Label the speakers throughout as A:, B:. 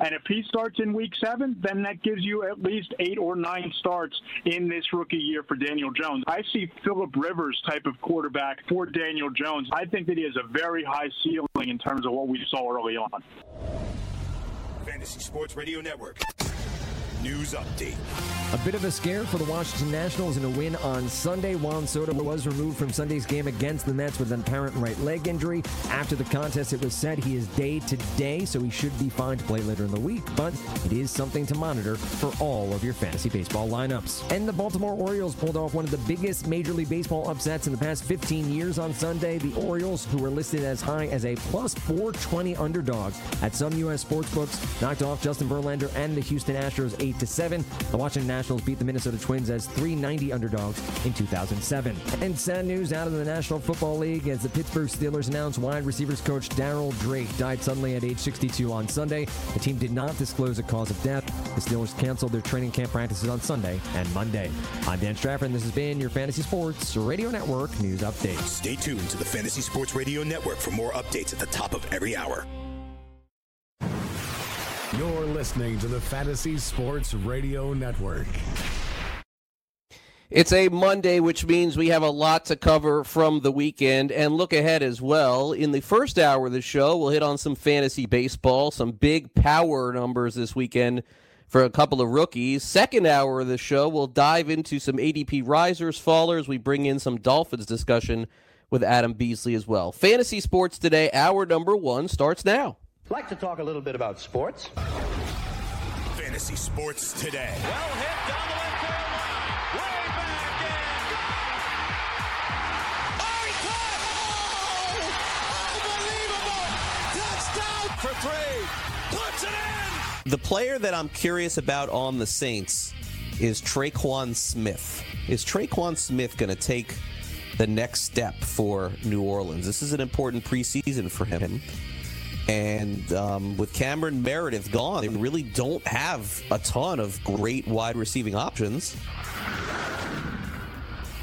A: And if he starts in week seven, then that gives you at least eight or nine starts in this rookie year for Daniel Jones. I see Philip Rivers type of quarterback for Daniel Jones. I think that he has a very high ceiling in terms of what we saw early on.
B: Fantasy Sports Radio Network. News update.
C: A bit of a scare for the Washington Nationals in a win on Sunday. Juan Soto was removed from Sunday's game against the Mets with an apparent right leg injury. After the contest, it was said he is day to day, so he should be fine to play later in the week. But it is something to monitor for all of your fantasy baseball lineups. And the Baltimore Orioles pulled off one of the biggest Major League Baseball upsets in the past 15 years on Sunday. The Orioles, who were listed as high as a plus 420 underdog at some U.S. sportsbooks, knocked off Justin Verlander and the Houston Astros 8 to 7. The Washington Nationals beat the Minnesota Twins as 390 underdogs in 2007. And sad news out of the National Football League as the Pittsburgh Steelers announced wide receivers coach Daryl Drake died suddenly at age 62 on Sunday. The team did not disclose a cause of death. The Steelers canceled their training camp practices on Sunday and Monday. I'm Dan Strafford, and this has been your Fantasy Sports Radio Network news update.
B: Stay tuned to the Fantasy Sports Radio Network for more updates at the top of every hour.
D: You're listening to the Fantasy Sports Radio Network.
E: It's a Monday, which means we have a lot to cover from the weekend and look ahead as well. In the first hour of the show, we'll hit on some fantasy baseball, some big power numbers this weekend for a couple of rookies. Second hour of the show, we'll dive into some ADP risers, fallers. We bring in some Dolphins discussion with Adam Beasley as well. Fantasy Sports Today, hour number one, starts now.
F: Like to talk a little bit about sports.
B: Fantasy Sports Today.
G: Well hit down the left field line. Way back in. Oh, he caught! Oh! Unbelievable! Touchdown for three. Puts it in.
E: The player that I'm curious about on the Saints is Tre'Quan Smith. Is Tre'Quan Smith going to take the next step for New Orleans? This is an important preseason for him. And um, with Cameron Meredith gone, they really don't have a ton of great wide receiving options.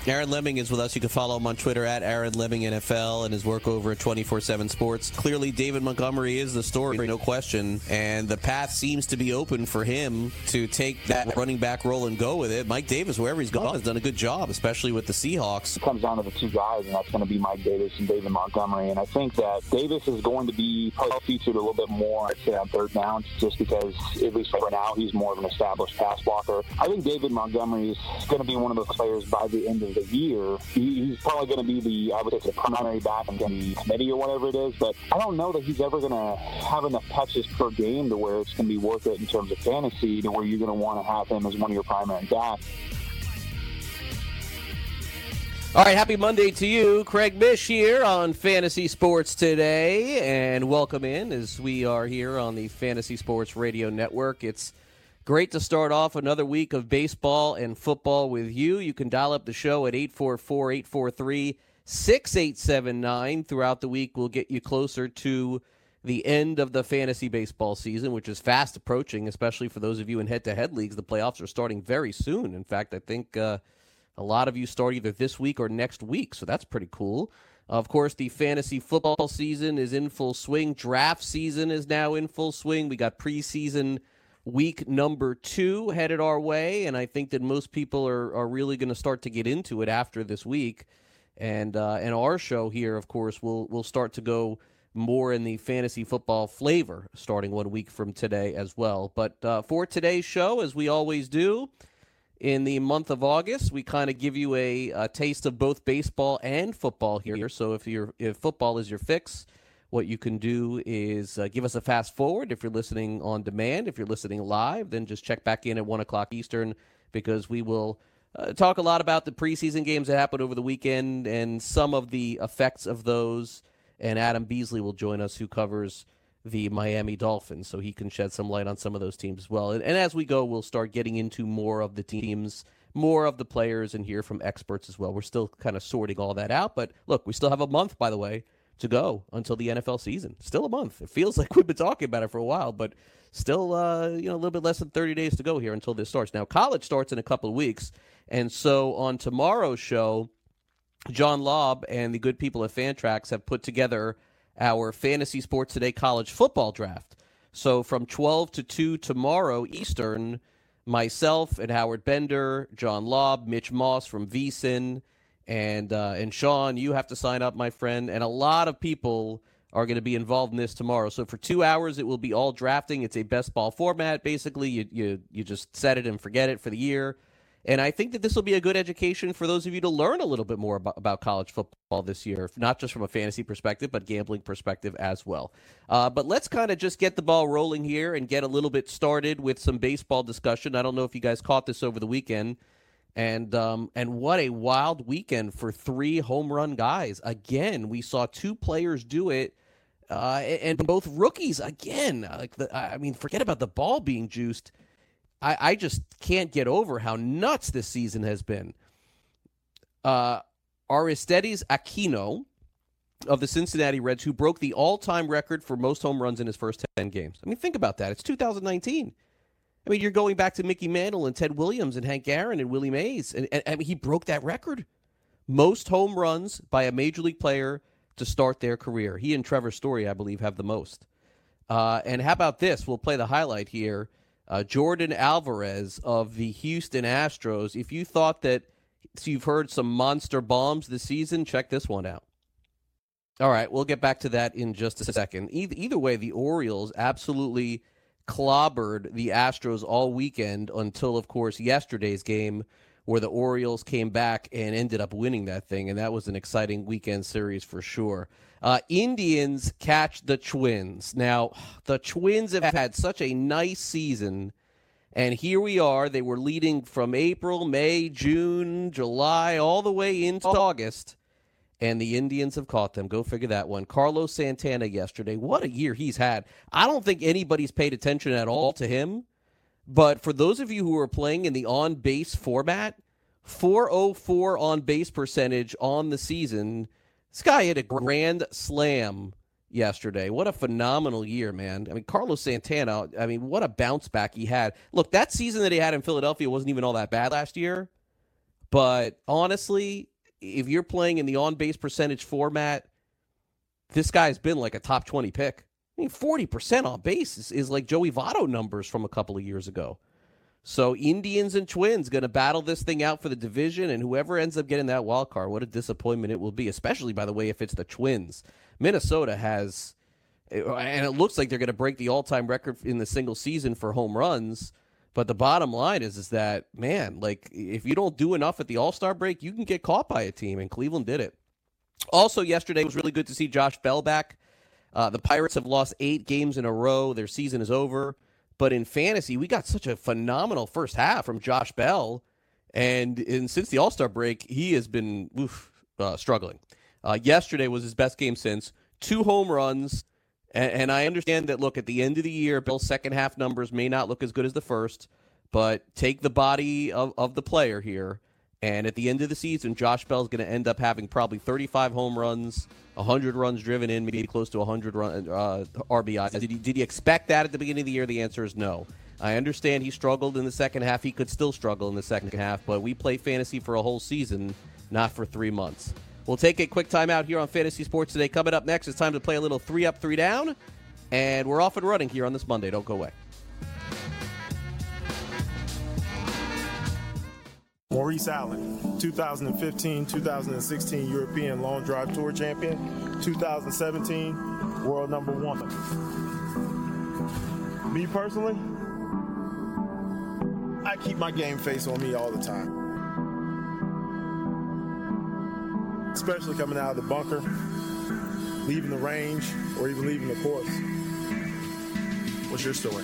E: Aaron Leming is with us. You can follow him on Twitter at Aaron Leming NFL and his work over at 24 7 Sports. Clearly, David Montgomery is the story, no question. And the path seems to be open for him to take that running back role and go with it. Mike Davis, wherever he's gone, has done a good job, especially with the Seahawks.
H: It comes down to the two guys, and that's going to be Mike Davis and David Montgomery. And I think that Davis is going to be featured a little bit more, I'd say, on third downs, just because, at least for now, he's more of an established pass blocker. I think David Montgomery is going to be one of those players by the end of the year. He, he's probably going to be the, I would say, the primary back in the committee or whatever it is. But I don't know that he's ever going to have enough touches per game to where it's going to be worth it in terms of fantasy to where you're going to want to have him as one of your primary backs.
E: All right, happy Monday to you. Craig Mish here on Fantasy Sports Today, and welcome in as we are here on the Fantasy Sports Radio Network. It's great to start off another week of baseball and football with you. You can dial up the show at 844 843 6879. Throughout the week, we'll get you closer to the end of the fantasy baseball season, which is fast approaching, especially for those of you in head to head leagues. The playoffs are starting very soon. In fact, I think. Uh, a lot of you start either this week or next week, so that's pretty cool. Of course, the fantasy football season is in full swing. Draft season is now in full swing. We got preseason week number two headed our way, and I think that most people are, are really going to start to get into it after this week. And uh, and our show here, of course, will will start to go more in the fantasy football flavor starting one week from today as well. But uh, for today's show, as we always do in the month of August. We kind of give you a, a, taste of both baseball and football here. So if you're if football is your fix, what you can do is uh, give us a fast forward. If you're listening on demand, if you're listening live, then just check back in at one o'clock Eastern because we will. Uh, talk a lot about the preseason games that happened over the weekend and some of the effects of those. And Adam Beasley will join us, who covers the Miami Dolphins, so he can shed some light on some of those teams as well. And, and, as we go, we'll start getting into more of the teams, more of the players, and hear from experts as well. We're still kind of sorting all that out, but look, we still have a month, by the way, to go until the NFL season. Still a month. It feels like we've been talking about it for a while, but still, uh, you know, a little bit less than 30 days to go here until this starts. Now, college starts in a couple of weeks, and so on tomorrow's show, John Lobb and the good people at Fantrax have put together our Fantasy Sports Today college football draft. So from 12 to 2 tomorrow Eastern, myself and Howard Bender, John Lobb, Mitch Moss from VSIN, and uh, and Sean, you have to sign up, my friend. And a lot of people are going to be involved in this tomorrow. So for two hours, it will be all drafting. It's a best ball format. Basically, you you you just set it and forget it for the year. And I think that this will be a good education for those of you to learn a little bit more about, about college football this year, not just from a fantasy perspective, but gambling perspective as well. Uh, but let's kind of just get the ball rolling here and get a little bit started with some baseball discussion. I don't know if you guys caught this over the weekend. And um, and what a wild weekend for three home run guys. Again, we saw two players do it, uh, and both rookies again. Like the, I mean, forget about the ball being juiced I, I just can't get over how nuts this season has been. Uh, Aristides Aquino of the Cincinnati Reds, who broke the all time record for most home runs in his first 10 games. I mean, think about that. It's 2019. I mean, you're going back to Mickey Mantle and Ted Williams and Hank Aaron and Willie Mays. And, and, and he broke that record. Most home runs by a major league player to start their career. He and Trevor Story, I believe, have the most. Uh, and how about this? We'll play the highlight here. Uh, Yordan Alvarez of the Houston Astros. If you thought that so you've heard some monster bombs this season, check this one out. All right, we'll get back to that in just a second. Either, either way, the Orioles absolutely clobbered the Astros all weekend until, of course, yesterday's game where the Orioles came back and ended up winning that thing. And that was an exciting weekend series for sure. Uh, Indians catch the Twins. Now, the Twins have had such a nice season. And here we are. They were leading from April, May, June, July, all the way into August. And the Indians have caught them. Go figure that one. Carlos Santana yesterday. What a year he's had. I don't think anybody's paid attention at all to him. But for those of you who are playing in the on base format, 404 on base percentage on the season this guy hit a grand slam yesterday. What a phenomenal year, man. I mean, Carlos Santana, I mean, what a bounce back he had. Look, that season that he had in Philadelphia wasn't even all that bad last year. But honestly, if you're playing in the on base percentage format, this guy's been like a top 20 pick. I mean, 40% on base is, is like Joey Votto numbers from a couple of years ago. So Indians and Twins going to battle this thing out for the division, and whoever ends up getting that wild card, what a disappointment it will be. Especially, by the way, if it's the Twins. Minnesota has, eh, and it looks like they're going to break the all-time record in the single season for home runs. But the bottom line is, is that man, like if you don't do enough at the All Star break, you can get caught by a team, and Cleveland did it. Also, yesterday was really good to see Josh Bell back. Uh, the Pirates have lost eight games in a row. Their season is over. But in fantasy, we got such a phenomenal first half from Josh Bell. And, since the All Star break, he has been oof, uh, struggling. Uh, yesterday was his best game since two home runs. And, and I understand that, look, at the end of the year, Bell's second half numbers may not look as good as the first, but take the body of, of the player here. And at the end of the season, Josh Bell is going to end up having probably 35 home runs, 100 runs driven in, maybe close to 100 run, uh, RBI. Did he, did he expect that at the beginning of the year? The answer is no. I understand he struggled in the second half. He could still struggle in the second half, but we play fantasy for a whole season, not for three months. We'll take a quick time out here on Fantasy Sports today. Coming up next, it's time to play a little three up, three down, and we're off and running here on this Monday. Don't go away.
I: Maurice Allen, 2015 2016 European Long Drive Tour champion, 2017 world number one. Me personally, I keep my game face on me all the time. Especially coming out of the bunker, leaving the range, or even leaving the course. What's your story?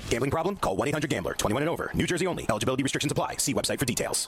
B: Gambling problem? Call 1-800-GAMBLER. 21 and over. New Jersey only. Eligibility restrictions apply. See website for details.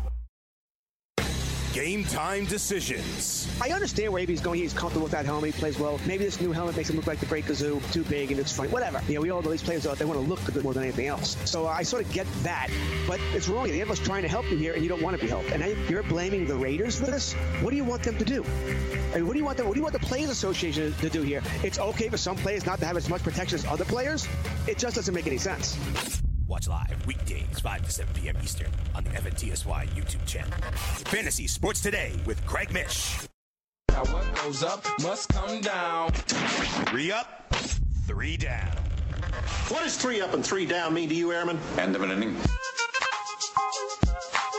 B: Game time decisions.
J: I understand where he's going. He's comfortable with that helmet. He plays well. Maybe this new helmet makes him look like the Great Kazoo, too big and it's funny. Whatever. You know, we all know these players out. They want to look good more than anything else. So I sort of get that, but it's wrong. The us trying to help you here, and you don't want to be helped. And you're blaming the Raiders for this. What do you want them to do? I mean, what do you want them? What do you want the Players Association to do here? It's okay for some players not to have as much protection as other players. It just doesn't make any sense.
B: Watch live weekdays 5 to 7 p.m. Eastern on the FNTSY YouTube channel. Fantasy Sports Today with Craig Mish.
K: Now what goes up must come down.
B: Three up, three down.
L: What does three up and three down mean to you, Airman?
K: End of an inning.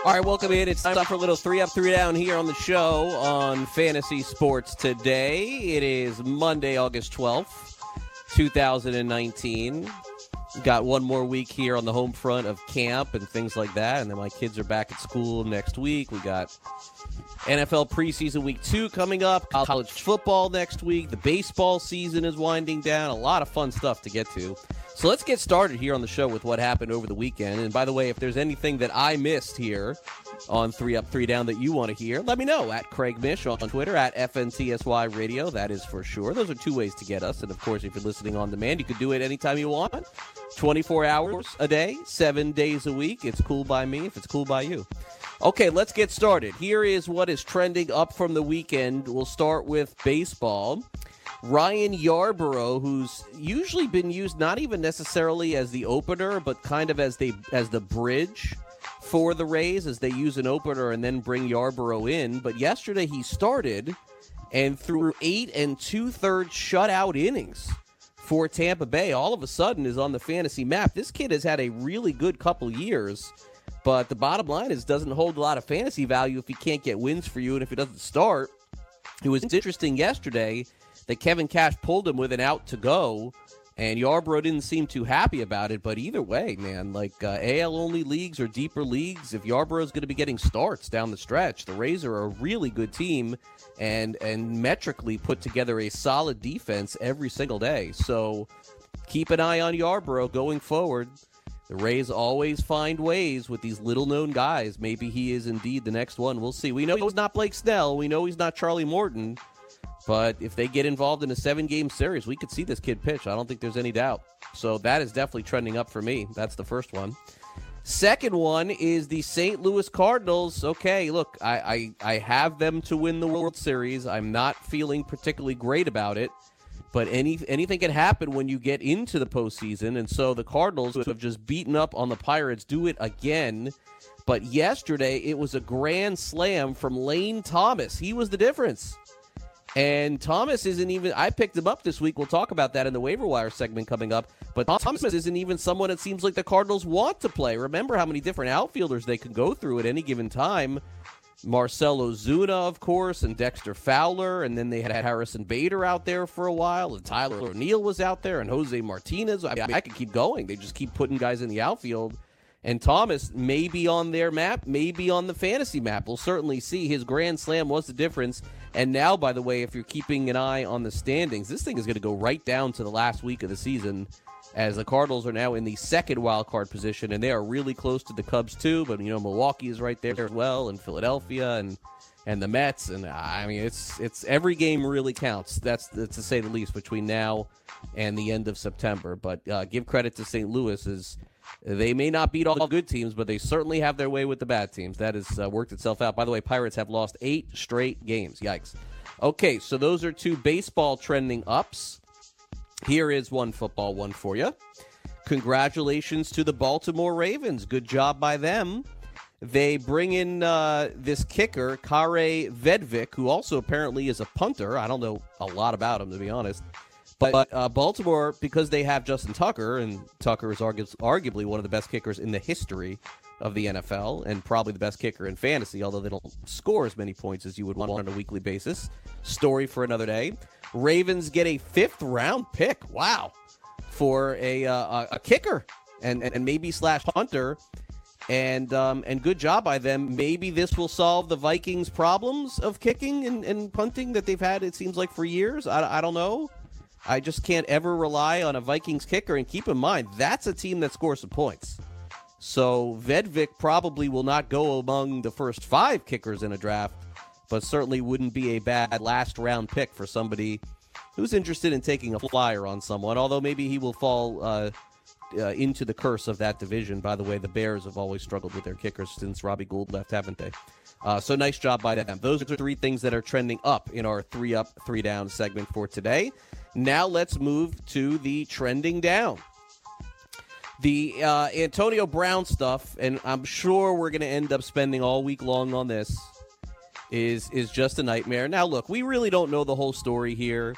E: All right, welcome in. It's time for a little three up, three down here on the show on Fantasy Sports Today. It is Monday, August 12th, 2019. Got one more week here on the home front of camp and things like that. And then my kids are back at school next week. We got NFL preseason week two coming up, college football next week. The baseball season is winding down. A lot of fun stuff to get to. So let's get started here on the show with what happened over the weekend. And by the way, if there's anything that I missed here on Three Up, Three Down that you want to hear, let me know at Craig Mish on Twitter, at FNTSY Radio. That is for sure. Those are two ways to get us. And of course, if you're listening on demand, you can do it anytime you want. 24 hours a day, seven days a week. It's cool by me if it's cool by you. Okay, let's get started. Here is what is trending up from the weekend. We'll start with baseball. Ryan Yarbrough, who's usually been used not even necessarily as the opener, but kind of as the as the bridge for the Rays, as they use an opener and then bring Yarbrough in. But yesterday he started and threw eight and two thirds shutout innings for Tampa Bay. All of a sudden is on the fantasy map. This kid has had a really good couple years. But the bottom line is doesn't hold a lot of fantasy value if he can't get wins for you and if he doesn't start. It was interesting yesterday that Kevin Cash pulled him with an out to go, and Yarbrough didn't seem too happy about it. But either way, man, like uh, AL only leagues or deeper leagues, if Yarbrough is going to be getting starts down the stretch, the Rays are a really good team and and metrically put together a solid defense every single day. So keep an eye on Yarbrough going forward. The Rays always find ways with these little known guys. Maybe he is indeed the next one. We'll see. We know he's not Blake Snell. We know he's not Charlie Morton. But if they get involved in a seven game series, we could see this kid pitch. I don't think there's any doubt. So that is definitely trending up for me. That's the first one. Second one is the St. Louis Cardinals. Okay, look, I, I, I have them to win the World Series. I'm not feeling particularly great about it. But any anything can happen when you get into the postseason, and so the Cardinals have just beaten up on the Pirates do it again. But yesterday it was a grand slam from Lane Thomas. He was the difference. And Thomas isn't even. I picked him up this week. We'll talk about that in the waiver wire segment coming up. But Thomas isn't even someone it seems like the Cardinals want to play. Remember how many different outfielders they can go through at any given time. Marcell Ozuna, of course, and Dexter Fowler, and then they had Harrison Bader out there for a while, and Tyler O'Neill was out there, and Jose Martinez. I, mean, I could keep going. They just keep putting guys in the outfield. And Thomas may be on their map, maybe on the fantasy map. We'll certainly see. His grand slam was the difference. And now, by the way, if you're keeping an eye on the standings, this thing is going to go right down to the last week of the season as the Cardinals are now in the second wild card position, and they are really close to the Cubs too. But you know, Milwaukee is right there as well, and Philadelphia, and and the Mets, and I mean, it's it's every game really counts. That's, that's to say the least between now and the end of September. But uh, give credit to St. Louis is they may not beat all the good teams, but they certainly have their way with the bad teams. That has uh, worked itself out. By the way, Pirates have lost eight straight games. Yikes. Okay, so those are two baseball trending ups. Here is one football one for you. Congratulations to the Baltimore Ravens. Good job by them. They bring in uh, this kicker, Kaare Vedvik, who also apparently is a punter. I don't know a lot about him, to be honest. But, uh, Baltimore, because they have Justin Tucker, and Tucker is argu- arguably one of the best kickers in the history of the NFL and probably the best kicker in fantasy, although they don't score as many points as you would want on a weekly basis. Story for another day. Ravens get a fifth round pick. Wow. For a, uh, a kicker and, and maybe slash punter. And um, and good job by them. Maybe this will solve the Vikings' problems of kicking and, and punting that they've had, it seems like, for years. I, I don't know. I just can't ever rely on a Vikings kicker. And keep in mind, that's a team that scores some points. So Vedvik probably will not go among the first five kickers in a draft, but certainly wouldn't be a bad last round pick for somebody who's interested in taking a flyer on someone. Although maybe he will fall uh, uh, into the curse of that division. By the way, the Bears have always struggled with their kickers since Robbie Gould left, haven't they? Uh, so nice job by them. Those are three things that are trending up in our three up, three down segment for today. Now let's move to the trending down the uh, Antonio Brown stuff, and I'm sure we're going to end up spending all week long on this. Is is just a nightmare. Now, look, we really don't know the whole story here.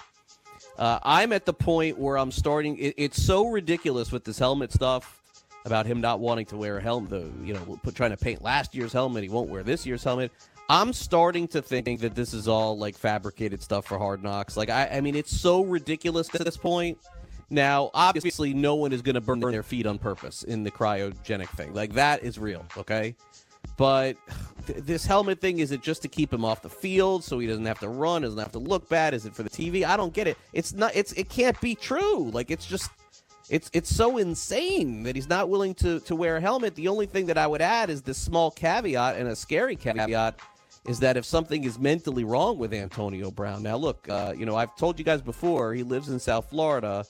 E: Uh, I'm at the point where I'm starting. It, it's so ridiculous with this helmet stuff about him not wanting to wear a helmet. You know, trying to paint last year's helmet. He won't wear this year's helmet. I'm starting to think that this is all like fabricated stuff for Hard Knocks. Like I, I mean, it's so ridiculous at this point now, obviously, no one is going to burn their feet on purpose in the cryogenic thing. Like, that is real, okay? But th- this helmet thing, is it just to keep him off the field so he doesn't have to run, doesn't have to look bad? Is it for the TV? I don't get it. It's not, it's, it can't be true. Like, it's just, it's, it's so insane that he's not willing to, to wear a helmet. The only thing that I would add is this small caveat and a scary caveat is that if something is mentally wrong with Antonio Brown. Now, look, uh, you know, I've told you guys before, he lives in South Florida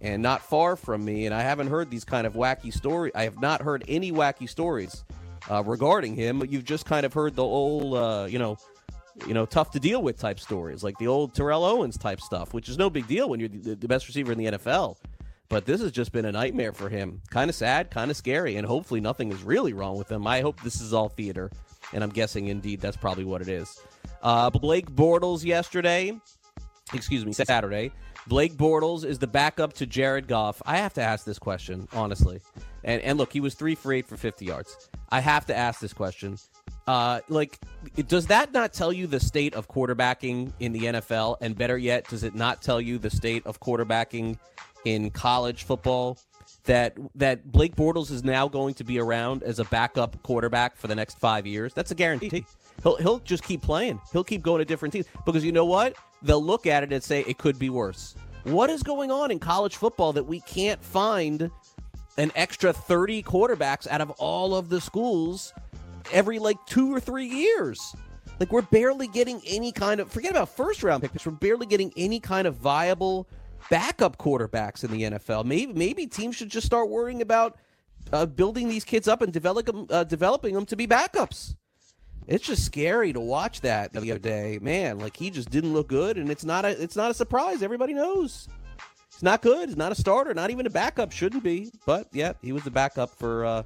E: and not far from me, and I haven't heard these kind of wacky stories. I have not heard any wacky stories uh, regarding him. You've just kind of heard the old, uh, you know, you know, tough to deal with type stories, like the old Terrell Owens type stuff, which is no big deal when you're the, the best receiver in the NFL. But this has just been a nightmare for him. Kind of sad, kind of scary, and hopefully nothing is really wrong with him. I hope this is all theater, and I'm guessing indeed that's probably what it is. Uh, Blake Bortles yesterday, excuse me, Saturday, Blake Bortles is the backup to Jared Goff. I have to ask this question, honestly. And and look, he was three for eight for 50 yards. I have to ask this question. Uh, like, does that not tell you the state of quarterbacking in the NFL? And better yet, does it not tell you the state of quarterbacking in college football? That that Blake Bortles is now going to be around as a backup quarterback for the next five years. That's a guarantee. He'll he'll just keep playing. He'll keep going to different teams because you know what? They'll look at it and say it could be worse. What is going on in college football that we can't find an extra 30 quarterbacks out of all of the schools every like 2 or 3 years? Like we're barely getting any kind of forget about first round picks. We're barely getting any kind of viable backup quarterbacks in the NFL. Maybe maybe teams should just start worrying about uh, building these kids up and develop them, uh, developing them to be backups. It's just scary to watch that the other day, man. Like he just didn't look good, and it's not a it's not a surprise. Everybody knows it's not good. He's not a starter, not even a backup. Shouldn't be, but yeah, he was the backup for uh,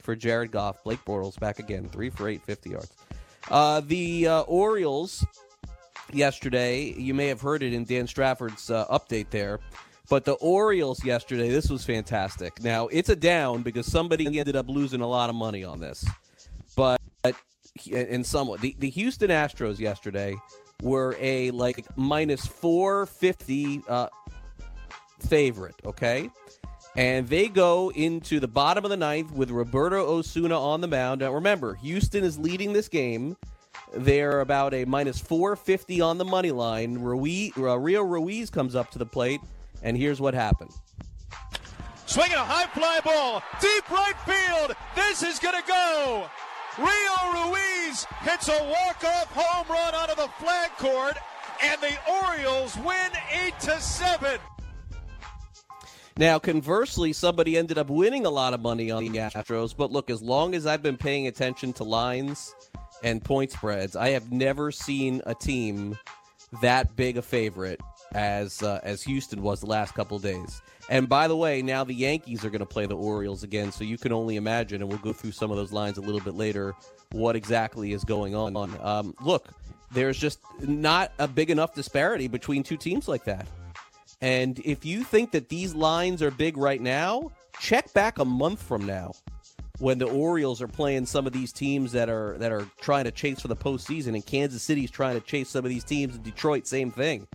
E: for Jared Goff. Blake Bortles back again, three for eight, 50 yards. Uh, the uh, Orioles yesterday, you may have heard it in Dan Strafford's uh, update there, but the Orioles yesterday, this was fantastic. Now it's a down because somebody ended up losing a lot of money on this, but and somewhat the, the Houston Astros yesterday were a like minus 450 uh, favorite, okay? And they go into the bottom of the ninth with Roberto Osuna on the mound. Now remember, Houston is leading this game. They're about a minus 450 on the money line. Ruiz, uh, Rio Ruiz comes up to the plate, and here's what happened.
G: Swinging a high fly ball, deep right field. This is going to go. Rio Ruiz hits a walk-off home run out of the flag court, and the Orioles win eight to seven.
E: Now, conversely, somebody ended up winning a lot of money on the Astros. But look, as long as I've been paying attention to lines and point spreads, I have never seen a team that big a favorite as uh, as Houston was the last couple days. And by the way, now the Yankees are going to play the Orioles again, so you can only imagine, and we'll go through some of those lines a little bit later, what exactly is going on. Um, look, there's just not a big enough disparity between two teams like that. And if you think that these lines are big right now, check back a month from now when the Orioles are playing some of these teams that are that are trying to chase for the postseason, and Kansas City's trying to chase some of these teams, and Detroit, same thing.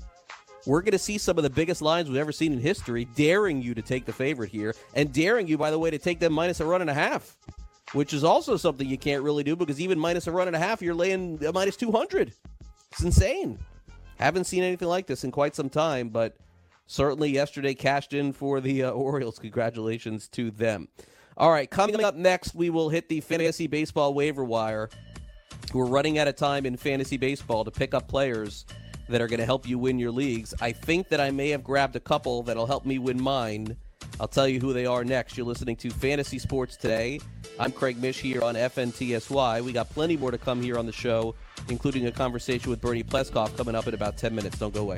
E: We're going to see some of the biggest lines we've ever seen in history, daring you to take the favorite here, and daring you, by the way, to take them minus a run and a half, which is also something you can't really do because even minus a run and a half, you're laying minus 200. It's insane. Haven't seen anything like this in quite some time, but certainly yesterday cashed in for the uh, Orioles. Congratulations to them. All right, coming up next, we will hit the fantasy baseball waiver wire. We're running out of time in fantasy baseball to pick up players that are going to help you win your leagues. I think that I may have grabbed a couple that'll help me win mine. I'll tell you who they are next. You're listening to Fantasy Sports Today. I'm Craig Mish here on FNTSY. We got plenty more to come here on the show, including a conversation with Bernie Pleskoff coming up in about 10 minutes. Don't go away.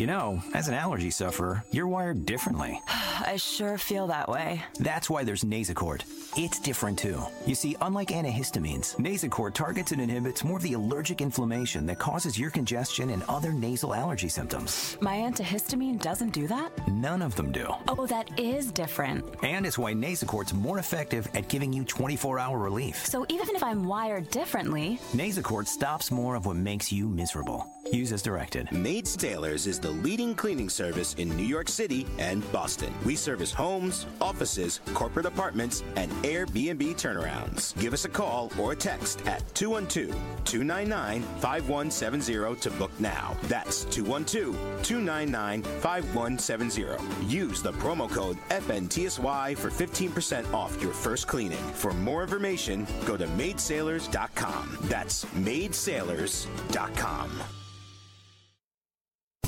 M: You know, as an allergy sufferer, you're wired differently.
N: I sure feel that way.
M: That's why there's Nasacort. It's different too. You see, unlike antihistamines, Nasacort targets and inhibits more of the allergic inflammation that causes your congestion and other nasal allergy symptoms.
N: My antihistamine doesn't do that?
M: None of them do.
N: Oh, that is different.
M: And it's why Nasacort's more effective at giving you 24 hour relief.
N: So even if I'm wired differently,
M: Nasacort stops more of what makes you miserable. Use as directed.
B: Maid Sailors is the leading cleaning service in New York City and Boston. We service homes, offices, corporate apartments, and Airbnb turnarounds. Give us a call or a text at 212 299 5170 to book now. That's 212 299 5170. Use the promo code FNTSY for 15% off your first cleaning. For more information, go to maidsailors.com. That's maidsailors.com.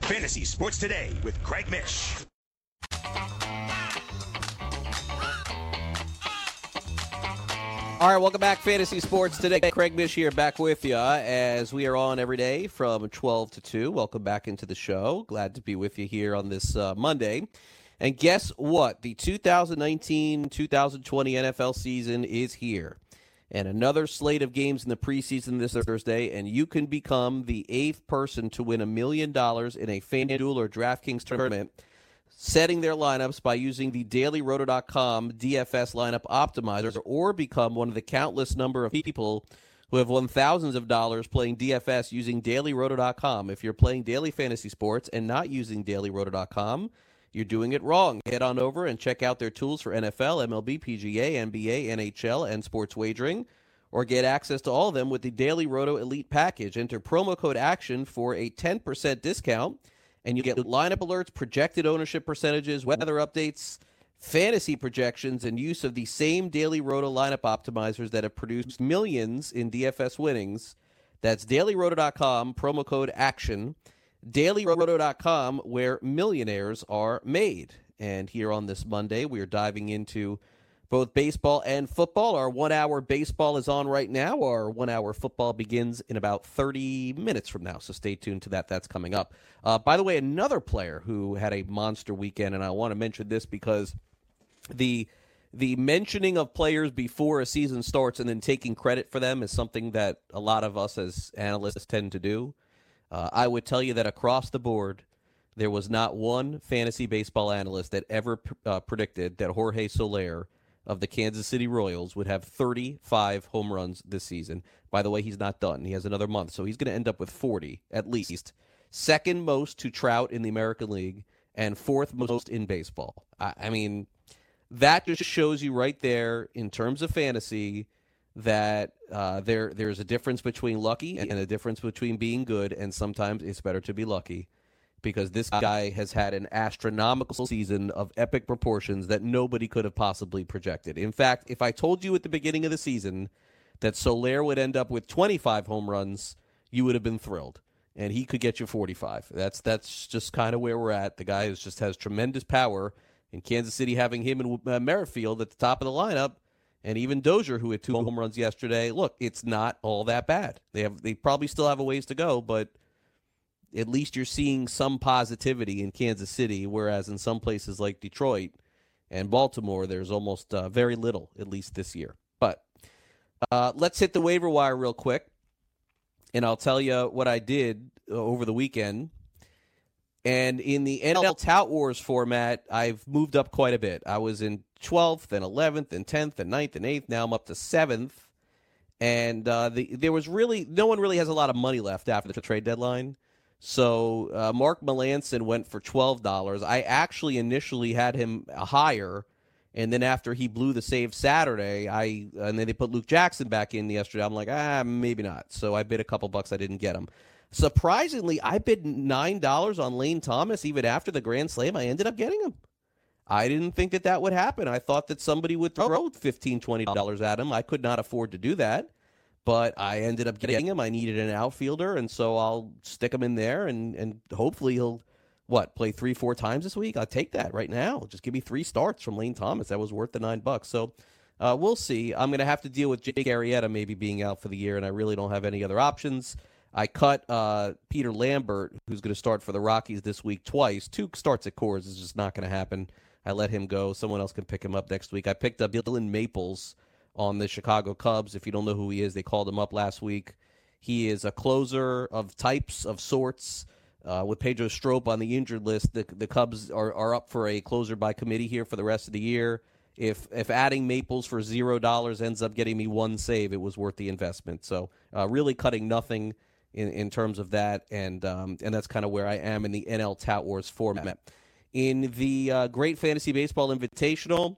B: Fantasy Sports Today with Craig Mish.
E: All right, welcome back, Fantasy Sports today. Craig Mish here, back with you as we are on every day from 12 to 2. Welcome back into the show. Glad to be with you here on this uh, Monday. And guess what? The 2019 2020 NFL season is here. And another slate of games in the preseason this Thursday, and you can become the eighth person to win a million dollars in a FanDuel or DraftKings tournament setting their lineups by using the dailyroto.com DFS lineup optimizer or become one of the countless number of people who have won thousands of dollars playing DFS using dailyroto.com. If you're playing daily fantasy sports and not using dailyroto.com, you're doing it wrong. Head on over and check out their tools for NFL, MLB, PGA, NBA, NHL, and sports wagering, or get access to all of them with the Daily Roto Elite Package. Enter promo code ACTION for a 10% discount and you get lineup alerts, projected ownership percentages, weather updates, fantasy projections, and use of the same daily roto lineup optimizers that have produced millions in DFS winnings. That's dailyroto.com, promo code ACTION. Dailyroto.com, where millionaires are made. And here on this Monday, we are diving into both baseball and football. Our one hour baseball is on right now. Our one hour football begins in about 30 minutes from now. So stay tuned to that. That's coming up. Uh, by the way, another player who had a monster weekend, and I want to mention this because the the mentioning of players before a season starts and then taking credit for them is something that a lot of us as analysts tend to do. Uh, I would tell you that across the board, there was not one fantasy baseball analyst that ever uh, predicted that Jorge Soler of the Kansas City Royals would have 35 home runs this season. By the way, he's not done. He has another month, so he's going to end up with 40 at least. Second most to Trout in the American League and fourth most in baseball. I, I mean, that just shows you right there in terms of fantasy that uh, there there's a difference between lucky and a difference between being good, and sometimes it's better to be lucky because this guy has had an astronomical season of epic proportions that nobody could have possibly projected. In fact, if I told you at the beginning of the season that Soler would end up with 25 home runs, you would have been thrilled. And he could get you 45. That's that's just kind of where we're at. The guy is, just has tremendous power. In Kansas City, having him and uh, Merrifield at the top of the lineup, and even Dozier, who had two home runs yesterday. Look, it's not all that bad. They have they probably still have a ways to go, but at least you're seeing some positivity in Kansas City, whereas in some places like Detroit and Baltimore, there's almost uh, very little, at least this year. But uh, let's hit the waiver wire real quick, and I'll tell you what I did uh, over the weekend. And in the NL Tout Wars format, I've moved up quite a bit. I was in 12th and 11th and 10th and 9th and 8th. Now I'm up to 7th. And uh, the, there was really, no one really has a lot of money left after the trade deadline. So uh, Mark Melancon went for $12. I actually initially had him higher. And then after he blew the save Saturday, I and then they put Luke Jackson back in yesterday. I'm like, ah, maybe not. So I bid a couple bucks. I didn't get him. Surprisingly, I bid nine dollars on Lane Thomas even after the Grand Slam. I ended up getting him. I didn't think that that would happen. I thought that somebody would throw $15, $20 at him. I could not afford to do that, but I ended up getting him. I needed an outfielder, and so I'll stick him in there, and, and hopefully he'll, what, play three, four times this week? I'll take that right now. Just give me three starts from Lane Thomas. That was worth the nine bucks. So uh, we'll see. I'm going to have to deal with Jake Arrieta maybe being out for the year, and I really don't have any other options. I cut uh, Peter Lambert, who's going to start for the Rockies this week twice. Two starts at Coors is just not going to happen. I let him go. Someone else can pick him up next week. I picked up Dillon Maples on the Chicago Cubs. If you don't know who he is, they called him up last week. He is a closer of types of sorts. Uh, with Pedro Strop on the injured list, the the Cubs are, are up for a closer by committee here for the rest of the year. If if adding Maples for zero dollars ends up getting me one save, it was worth the investment. So uh, really cutting nothing in, in terms of that, and um, and that's kind of where I am in the NL Tout Wars format. In the uh, Great Fantasy Baseball Invitational,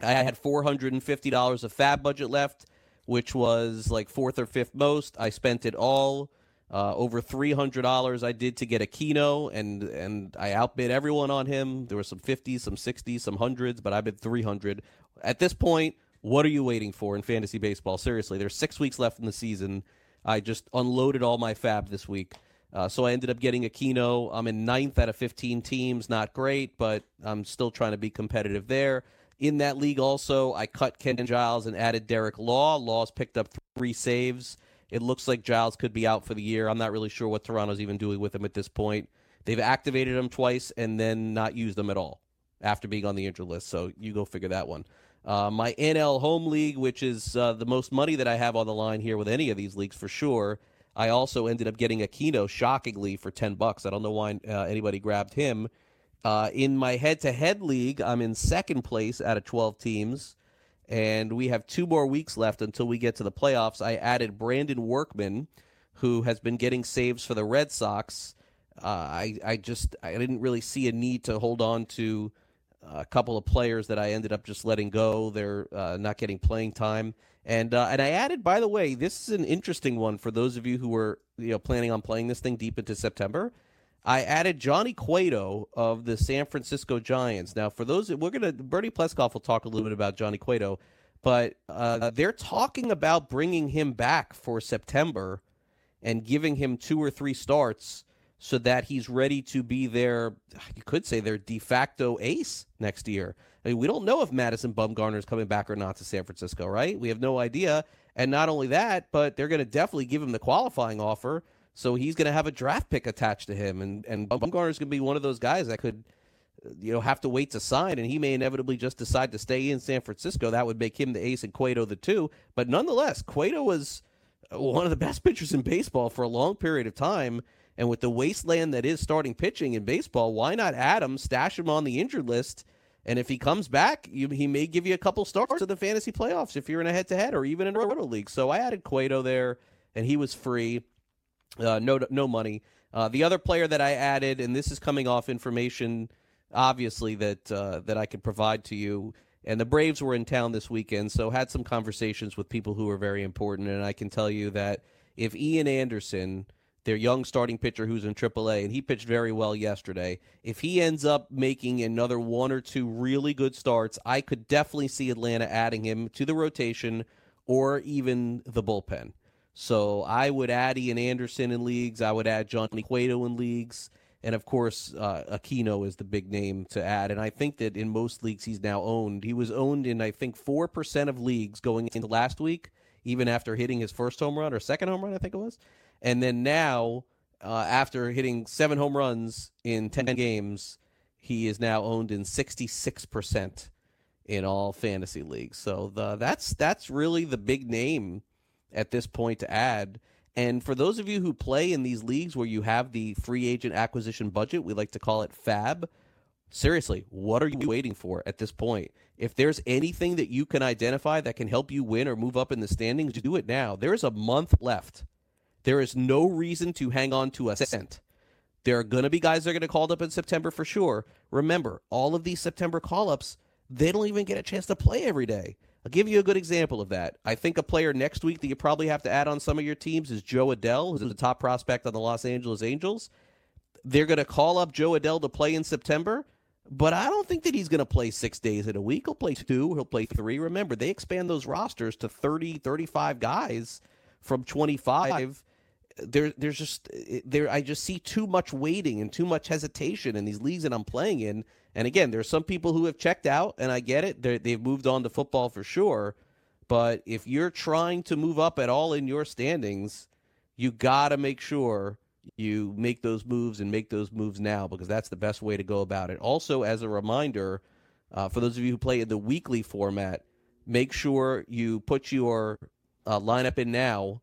E: I had four hundred and fifty dollars of fab budget left, which was like fourth or fifth most. I spent it all. Uh, over three hundred dollars I did to get Aquino, and and I outbid everyone on him. There were some fifties, some sixties, some hundreds, but I bid three hundred. At this point, what are you waiting for in fantasy baseball? Seriously, there's six weeks left in the season. I just unloaded all my fab this week. Uh, so I ended up getting Aquino. I'm in ninth out of 15 teams. Not great, but I'm still trying to be competitive there. In that league, also, I cut Ken Giles and added Derek Law. Law's picked up three saves. It looks like Giles could be out for the year. I'm not really sure what Toronto's even doing with him at this point. They've activated him twice and then not used him at all after being on the injured list. So you go figure that one. Uh, my NL home league, which is uh, the most money that I have on the line here with any of these leagues for sure. I also ended up getting Aquino shockingly for ten bucks. I don't know why uh, anybody grabbed him. Uh, in my head-to-head league, I'm in second place out of 12 teams, and we have two more weeks left until we get to the playoffs. I added Brandon Workman, who has been getting saves for the Red Sox. Uh, I I just I didn't really see a need to hold on to a couple of players that I ended up just letting go. They're uh, not getting playing time, and uh, and I added, by the way, this is an interesting one for those of you who were you know planning on playing this thing deep into September. I added Johnny Cueto of the San Francisco Giants. Now, for those, we're gonna Bernie Pleskoff will talk a little bit about Johnny Cueto, but uh, they're talking about bringing him back for September and giving him two or three starts so that he's ready to be their, you could say, their de facto ace next year. I mean, we don't know if Madison Bumgarner is coming back or not to San Francisco, right? We have no idea. And not only that, but they're going to definitely give him the qualifying offer. So he's going to have a draft pick attached to him. And, and Bumgarner is going to be one of those guys that could, you know, have to wait to sign. And he may inevitably just decide to stay in San Francisco. That would make him the ace and Cueto the two. But nonetheless, Cueto was uh, one of the best pitchers in baseball for a long period of time. And with the wasteland that is starting pitching in baseball, why not add him, stash him on the injured list? And if he comes back, you, he may give you a couple starts to the fantasy playoffs if you're in a head to head or even in a roto league. So I added Cueto there, and he was free, uh, no no money. Uh, the other player that I added, and this is coming off information, obviously that uh, that I could provide to you. And the Braves were in town this weekend, so had some conversations with people who were very important. And I can tell you that if Ian Anderson their young starting pitcher who's in AAA, and he pitched very well yesterday. If he ends up making another one or two really good starts, I could definitely see Atlanta adding him to the rotation or even the bullpen. So I would add Ian Anderson in leagues. I would add Johnny Cueto in leagues. And of course, uh, Aquino is the big name to add. And I think that in most leagues he's now owned. He was owned in, I think, 4% of leagues going into last week, even after hitting his first home run or second home run, I think it was. And then now, uh, after hitting seven home runs in 10 games, he is now owned in 66% in all fantasy leagues. So the, that's that's really the big name at this point to add. And for those of you who play in these leagues where you have the free agent acquisition budget, we like to call it FAB. Seriously, what are you waiting for at this point? If there's anything that you can identify that can help you win or move up in the standings, do it now. There is a month left there is no reason to hang on to a cent. There are going to be guys that are going to call up in September for sure. Remember, all of these September call ups, they don't even get a chance to play every day. I'll give you a good example of that. I think a player next week that you probably have to add on some of your teams is Jo Adell, who's the top prospect on the Los Angeles Angels. They're going to call up Jo Adell to play in September, but I don't think that he's going to play six days in a week. He'll play two, he'll play three. Remember, they expand those rosters to 30, 35 guys from 25 there there's just there I just see too much waiting and too much hesitation in these leagues that I'm playing in. And again, there's some people who have checked out, and I get it. they they've moved on to football for sure. But if you're trying to move up at all in your standings, you got to make sure you make those moves and make those moves now because that's the best way to go about it. Also, as a reminder, uh, for those of you who play in the weekly format, make sure you put your uh, lineup in now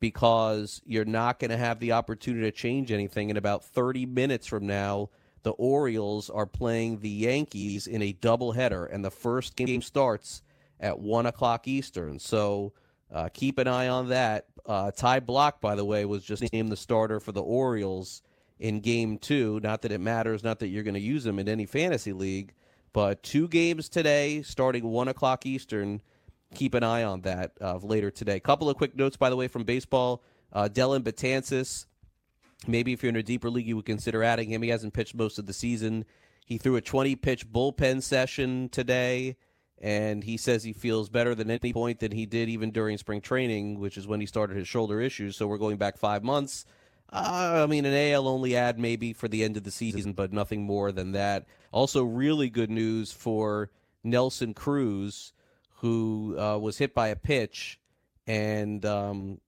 E: because you're not going to have the opportunity to change anything in about 30 minutes from now. The Orioles are playing the Yankees in a doubleheader, and the first game starts at 1 o'clock Eastern. So uh, keep an eye on that. Uh, Ty Blach, by the way, was just named the starter for the Orioles in game two. Not that it matters, not that you're going to use him in any fantasy league, but two games today, starting 1 o'clock Eastern keep an eye on that uh, later today. Couple of quick notes, by the way, from baseball. Uh, Dellin Betances, maybe if you're in a deeper league, you would consider adding him. He hasn't pitched most of the season. He threw a 20 pitch bullpen session today, and he says he feels better than any point than he did even during spring training, which is when he started his shoulder issues. So we're going back five months. Uh, I mean, an AL only ad maybe for the end of the season, but nothing more than that. Also, really good news for Nelson Cruz who uh, was hit by a pitch, and um,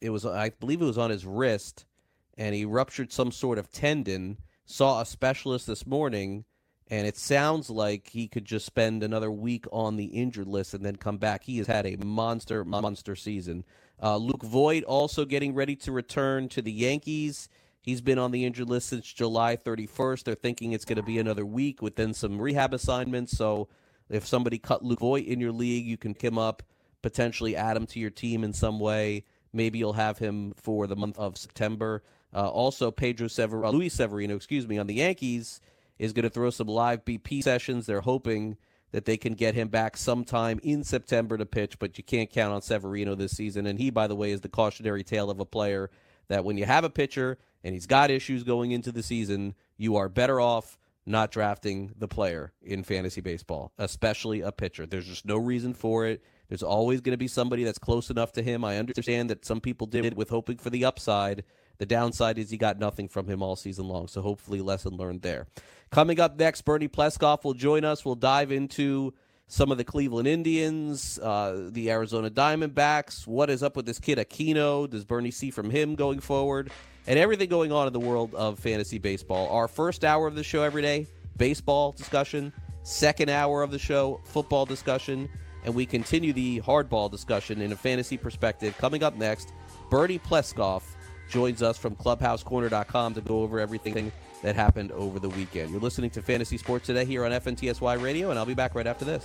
E: it was I believe it was on his wrist, and he ruptured some sort of tendon. Saw a specialist this morning, and it sounds like he could just spend another week on the injured list and then come back. He has had a monster monster season. Uh, Luke Voit also getting ready to return to the Yankees. He's been on the injured list since July 31st. They're thinking it's going to be another week within some rehab assignments. So if somebody cut Luke Voit in your league, you can pick him up, potentially add him to your team in some way. Maybe you'll have him for the month of September. Uh, also, Pedro Sever- uh, Luis Severino, excuse me, on the Yankees is going to throw some live BP sessions. They're hoping that they can get him back sometime in September to pitch, but you can't count on Severino this season. And he, by the way, is the cautionary tale of a player that when you have a pitcher and he's got issues going into the season, you are better off not drafting the player in fantasy baseball, especially a pitcher. There's just no reason for it. There's always going to be somebody that's close enough to him. I understand that some people did it with hoping for the upside. The downside is he got nothing from him all season long. So hopefully, lesson learned there. Coming up next, Bernie Pleskoff will join us. We'll dive into some of the Cleveland Indians, uh, the Arizona Diamondbacks. What is up with this kid Aquino? Does Bernie see from him going forward? And everything going on in the world of fantasy baseball. Our first hour of the show every day, baseball discussion. Second hour of the show, football discussion. And we continue the hardball discussion in a fantasy perspective. Coming up next, Bernie Pleskoff joins us from ClubhouseCorner.com to go over everything that happened over the weekend. You're listening to Fantasy Sports Today here on FNTSY Radio, and I'll be back right after this.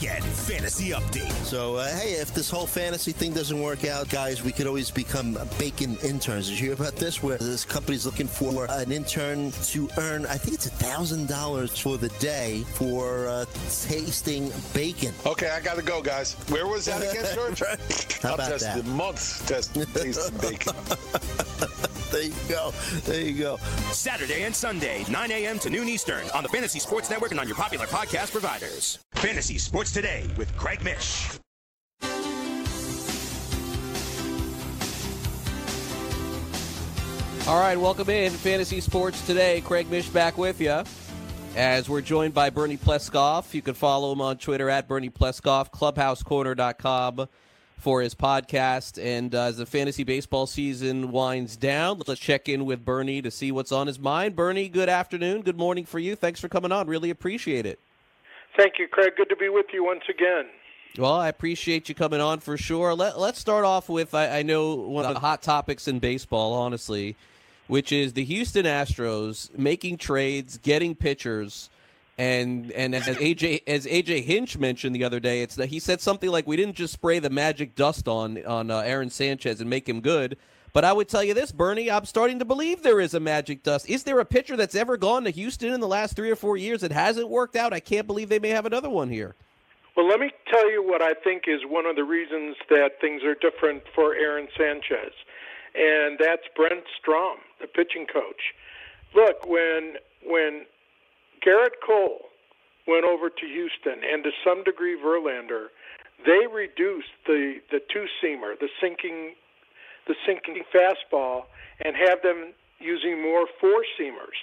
B: Weekend Fantasy Update.
O: So, uh, hey, if this whole fantasy thing doesn't work out, guys, we could always become bacon interns. Did you hear about this? Where this company's looking for an intern to earn, I think it's a $1,000 for the day for uh, tasting bacon.
P: Okay, I got to go, guys. Where was that again, George?
O: How
P: I'll
O: about
P: test
O: that?
P: the months test tasting bacon.
O: there you go. There you go.
B: Saturday and Sunday, 9 a.m. to noon Eastern on the Fantasy Sports Network and on your popular podcast providers. Fantasy Sports Today with Craig Mish.
E: All right, welcome in Fantasy Sports Today. Craig Mish back with you. As we're joined by Bernie Pleskoff. You can follow him on Twitter at Bernie Pleskoff, clubhousecorner.com for his podcast. And uh, as the fantasy baseball season winds down, let's check in with Bernie to see what's on his mind. Bernie, good afternoon. Good morning for you. Thanks for coming on. Really appreciate it.
Q: Thank you, Craig. Good to be with you once again.
E: Well, I appreciate you coming on for sure. Let, let's start off with I, I know one of the hot topics in baseball, honestly, which is the Houston Astros making trades, getting pitchers, and and as AJ as AJ Hinch mentioned the other day, it's that he said something like we didn't just spray the magic dust on on uh, Aaron Sanchez and make him good. But I would tell you this, Bernie, I'm starting to believe there is a magic dust. Is there a pitcher that's ever gone to Houston in the last three or four years that hasn't worked out? I can't believe they may have another one here.
Q: Well, let me tell you what I think is one of the reasons that things are different for Aaron Sanchez, and that's Brent Strom, the pitching coach. Look, when when Gerrit Cole went over to Houston, and to some degree Verlander, they reduced the the two seamer, the sinking the sinking fastball, and have them using more four seamers.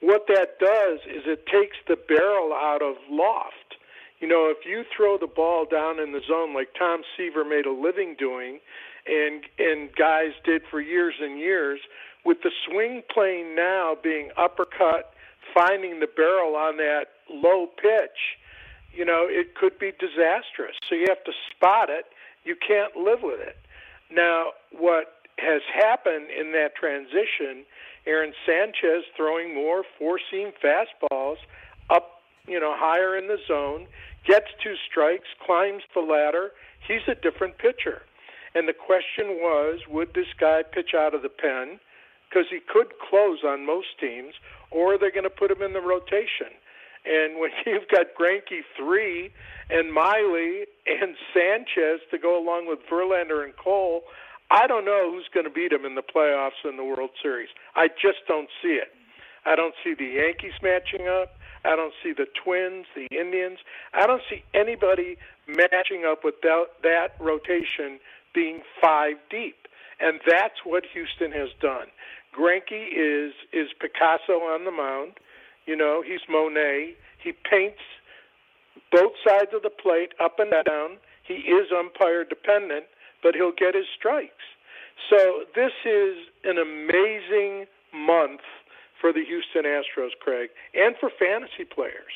Q: What that does is it takes the barrel out of loft. You know, if you throw the ball down in the zone like Tom Seaver made a living doing, and and guys did for years and years, with the swing plane now being uppercut, finding the barrel on that low pitch, you know, it could be disastrous. So you have to spot it. You can't live with it. Now, what has happened in that transition, Aaron Sanchez throwing more four seam fastballs up, you know, higher in the zone, gets two strikes, climbs the ladder. He's a different pitcher. And the question was would this guy pitch out of the pen? Because he could close on most teams, or they're going to put him in the rotation? And when you've got Greinke three and Miley and Sanchez to go along with Verlander and Cole, I don't know who's going to beat him in the playoffs in the World Series. I just don't see it. I don't see the Yankees matching up. I don't see the Twins, the Indians. I don't see anybody matching up with that, that rotation being five deep. And that's what Houston has done. Greinke is is Picasso on the mound. You know, he's Monet. He paints both sides of the plate up and down. He is umpire dependent, but he'll get his strikes. So this is an amazing month for the Houston Astros, Craig, and for fantasy players.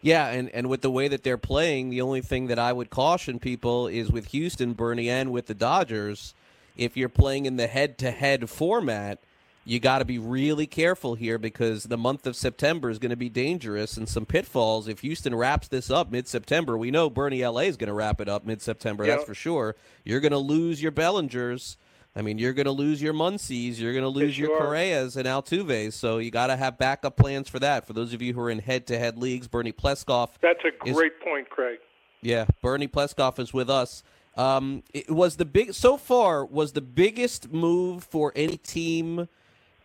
E: Yeah, and, and with the way that they're playing, the only thing that I would caution people is with Houston, Bernie, and with the Dodgers, if you're playing in the head to head format, you got to be really careful here because the month of September is going to be dangerous and some pitfalls. If Houston wraps this up mid September, we know Bernie LA is going to wrap it up mid September,
Q: Yeah.
E: that's for sure. You're going to lose your Bellingers. I mean, you're going to lose your Muncies, you're going to lose your
Q: you.
E: Correas and Altuves, so you got to have backup plans for that. For those of you who are in head-to-head leagues, Bernie Pleskoff.
Q: That's a
E: is-
Q: great point, Craig.
E: yeah, Bernie Pleskoff is with us. Um, it was the big so far was the biggest move for any team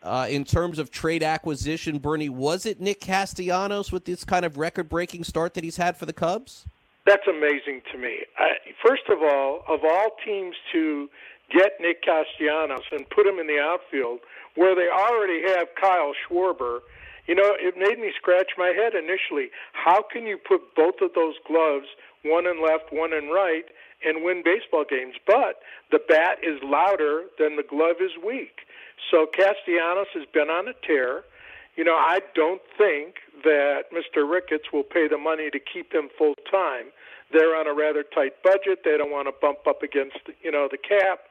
E: uh, in terms of trade acquisition. Bernie, was it Nick Castellanos with this kind of record-breaking start that he's had for the Cubs?
Q: That's amazing to me. I, first of all, of all teams to get Nick Castellanos and put him in the outfield, where they already have Kyle Schwarber, you know, it made me scratch my head initially. How can you put both of those gloves, one in left, one in right, and win baseball games? But the bat is louder than the glove is weak. So Castellanos has been on a tear. You know, I don't think that Mr. Ricketts will pay the money to keep him full time. They're on a rather tight budget. They don't want to bump up against, you know, the cap.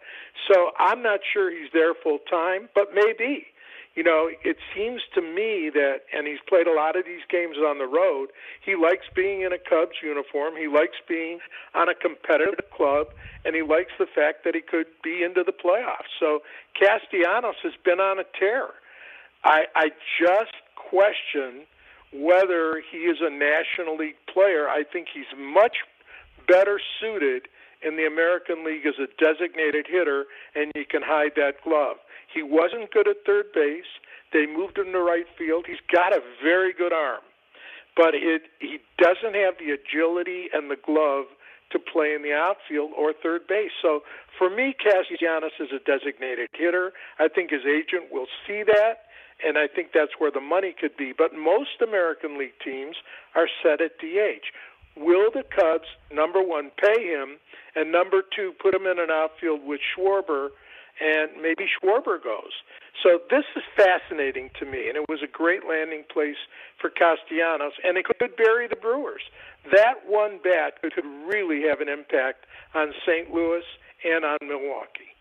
Q: So I'm not sure he's there full time, but maybe. You know, it seems to me that, and he's played a lot of these games on the road. He likes being in a Cubs uniform. He likes being on a competitive club, and he likes the fact that he could be into the playoffs. So Castellanos has been on a tear. I, I just question whether he is a National League player. I think he's much better suited in the American League as a designated hitter, and you can hide that glove. He wasn't good at third base. They moved him to right field. He's got a very good arm, but it he doesn't have the agility and the glove to play in the outfield or third base. So for me, Castellanos is a designated hitter. I think his agent will see that, and I think that's where the money could be. But most American League teams are set at DH. Will the Cubs, number one, pay him, and number two, put him in an outfield with Schwarber, and maybe Schwarber goes? So this is fascinating to me, and it was a great landing place for Castellanos, and it could bury the Brewers. That one bat could really have an impact on St. Louis and on Milwaukee.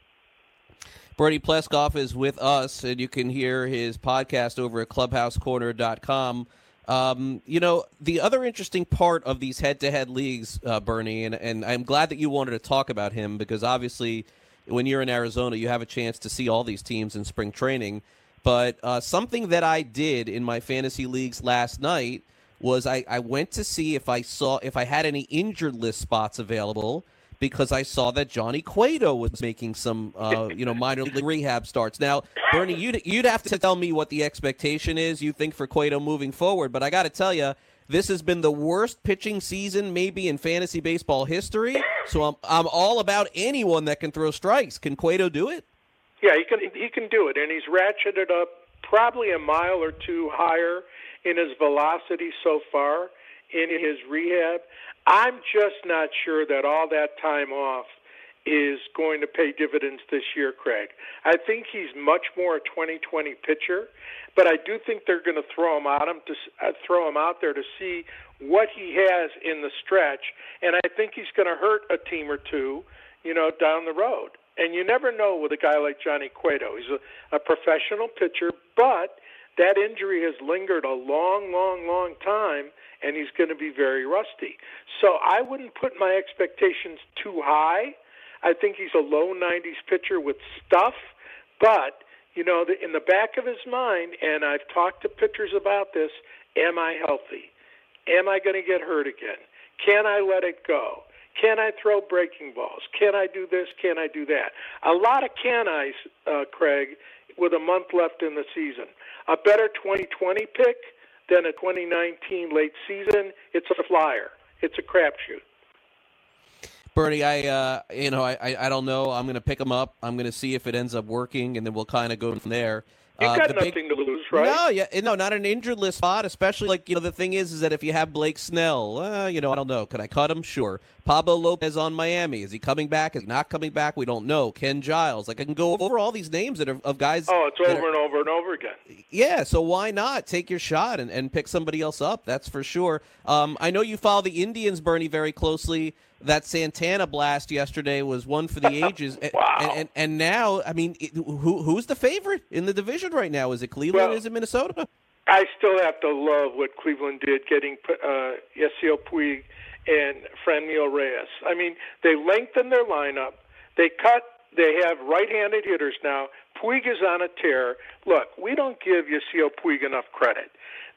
E: Bernie Pleskoff is with us, and you can hear his podcast over at clubhousecorner.com. Um, you know, the other interesting part of these head to head leagues, uh, Bernie, and, and I'm glad that you wanted to talk about him because obviously when you're in Arizona, you have a chance to see all these teams in spring training. But uh, something that I did in my fantasy leagues last night was I, I went to see if I saw if I had any injured list spots available because I saw that Johnny Cueto was making some uh, you know minor league rehab starts. Now, Bernie, you'd you'd have to tell me what the expectation is you think for Cueto moving forward, but I got to tell you. This has been the worst pitching season maybe in fantasy baseball history. So I'm I'm all about anyone that can throw strikes. Can Cueto do it?
Q: Yeah, he can he can do it, and he's ratcheted up probably a mile or two higher in his velocity so far in his rehab. I'm just not sure that all that time off is going to pay dividends this year, Craig. I think he's much more a 2020 pitcher, but I do think they're going to throw him out him to uh, throw him out there to see what he has in the stretch, and I think he's going to hurt a team or two, you know, down the road. And you never know with a guy like Johnny Cueto. He's a, a professional pitcher, but that injury has lingered a long, long, long time, and he's going to be very rusty. So I wouldn't put my expectations too high. I think he's a low 90s pitcher with stuff, but you know, in the back of his mind, and I've talked to pitchers about this: Am I healthy? Am I going to get hurt again? Can I let it go? Can I throw breaking balls? Can I do this? Can I do that? A lot of can I's, uh, Craig, with a month left in the season. A better 2020 pick than a 2019 late season. It's a flyer. It's a crapshoot.
E: Bernie, I uh, you know, I, I I don't know. I'm going to pick him up. I'm going to see if it ends up working, and then we'll kind of go from there.
Q: You've
E: Uh,
Q: got
E: the
Q: nothing
E: big-
Q: to lose, right?
E: No, yeah, no, not an injured list spot. Especially like you know, the thing is, is that if you have Blake Snell, uh, you know, I don't know. Could I cut him? Sure. Pablo Lopez on Miami. Is he coming back? Is he not coming back? We don't know. Ken Giles. Like I can go over all these names that are of guys.
Q: Oh, it's over
E: are-
Q: and over and over again.
E: yeah, so why not take your shot and, and pick somebody else up? That's for sure. Um, I know you follow the Indians, Bernie, very closely. That Santana blast yesterday was one for the ages. A- and, and and now, I mean, who who's the favorite in the division right now? Is it Cleveland?
Q: Well-
E: is it Minnesota?
Q: I still have to love what Cleveland did getting uh, Yasiel Puig and Franmil Reyes. I mean, they lengthened their lineup. They cut They have right-handed hitters now. Puig is on a tear. Look, we don't give Yasiel Puig enough credit.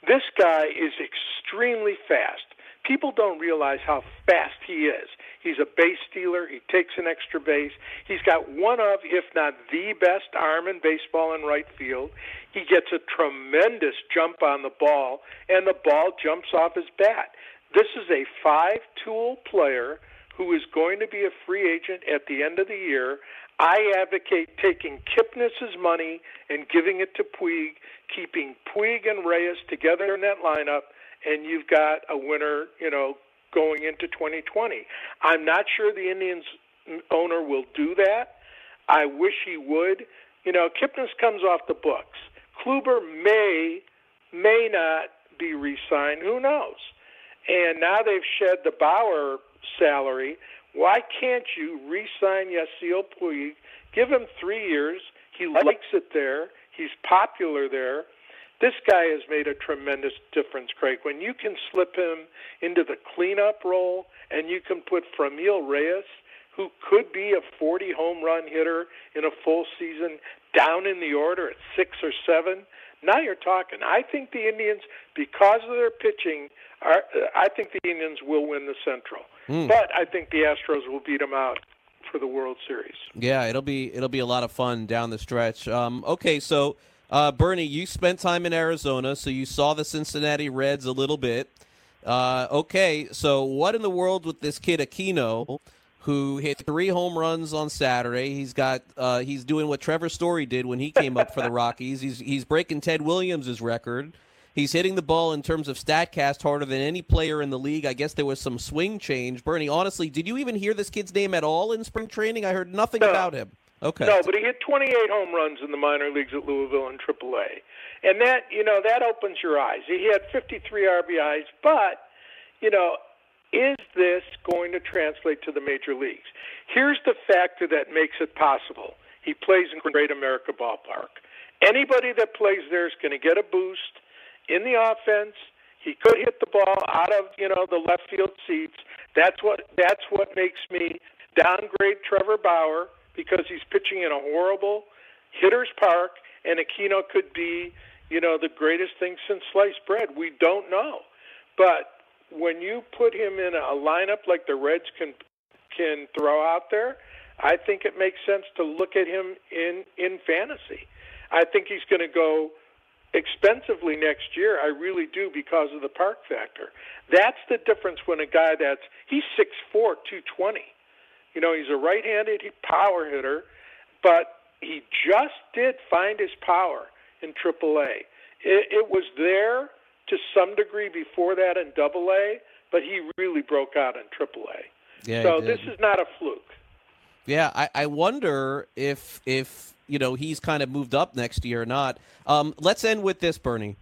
Q: This guy is extremely fast. People don't realize how fast he is. He's a base stealer. He takes an extra base. He's got one of, if not the best arm in baseball in right field. He gets a tremendous jump on the ball, and the ball jumps off his bat. This is a five tool player who is going to be a free agent at the end of the year. I advocate taking Kipnis's money and giving it to Puig, keeping Puig and Reyes together in that lineup, and you've got a winner, you know, going into 2020. I'm not sure the Indians owner will do that. I wish he would. You know, Kipnis comes off the books. Kluber may may not be re-signed. Who knows? And now they've shed the Bauer salary. Why can't you re-sign Yasiel Puig? Give him three years. He likes it there. He's popular there. This guy has made a tremendous difference, Craig. When you can slip him into the cleanup role and you can put Franmil Reyes, who could be a 40 home run hitter in a full season, down in the order at six or seven, now you're talking. I think the Indians, because of their pitching, are, I think the Indians will win the Central.
E: Hmm.
Q: But I think the Astros will beat them out for the World Series.
E: Yeah, it'll be it'll be a lot of fun down the stretch. Um, okay, so uh, Bernie, you spent time in Arizona, so you saw the Cincinnati Reds a little bit. Uh, okay, so what in the world with this kid Aquino, who hit three home runs on Saturday? He's got uh, he's doing what Trevor Story did when he came up for the Rockies. He's he's breaking Ted Williams' record. He's hitting the ball in terms of Statcast harder than any player in the league. I guess there was some swing change. Bernie, honestly, did you even hear this kid's name at all in spring training? I heard nothing
Q: No.
E: about him. Okay.
Q: No, but he hit 28 home runs in the minor leagues at Louisville and AAA, and that you know that opens your eyes. He had 53 RBIs, but you know, is this going to translate to the major leagues? Here's the factor that makes it possible. He plays in Great America Ballpark. Anybody that plays there is going to get a boost in the offense. He could hit the ball out of you know the left field seats. That's what that's what makes me downgrade Trevor Bauer because he's pitching in a horrible hitter's park, and Aquino could be you know the greatest thing since sliced bread. We don't know, but when you put him in a lineup like the Reds can can throw out there, I think it makes sense to look at him in in fantasy. I think he's going to go expensively next year. I really do because of the park factor. That's the difference when a guy that's he's six four, two twenty. You know, he's a right-handed power hitter, but he just did find his power in AAA. It, it was there to some degree before that in Double A, but he really broke out in AAA.
E: Yeah,
Q: so this is not a fluke.
E: Yeah, I, I wonder if if you know he's kind of moved up next year or not. Um, let's end with this, Bernie.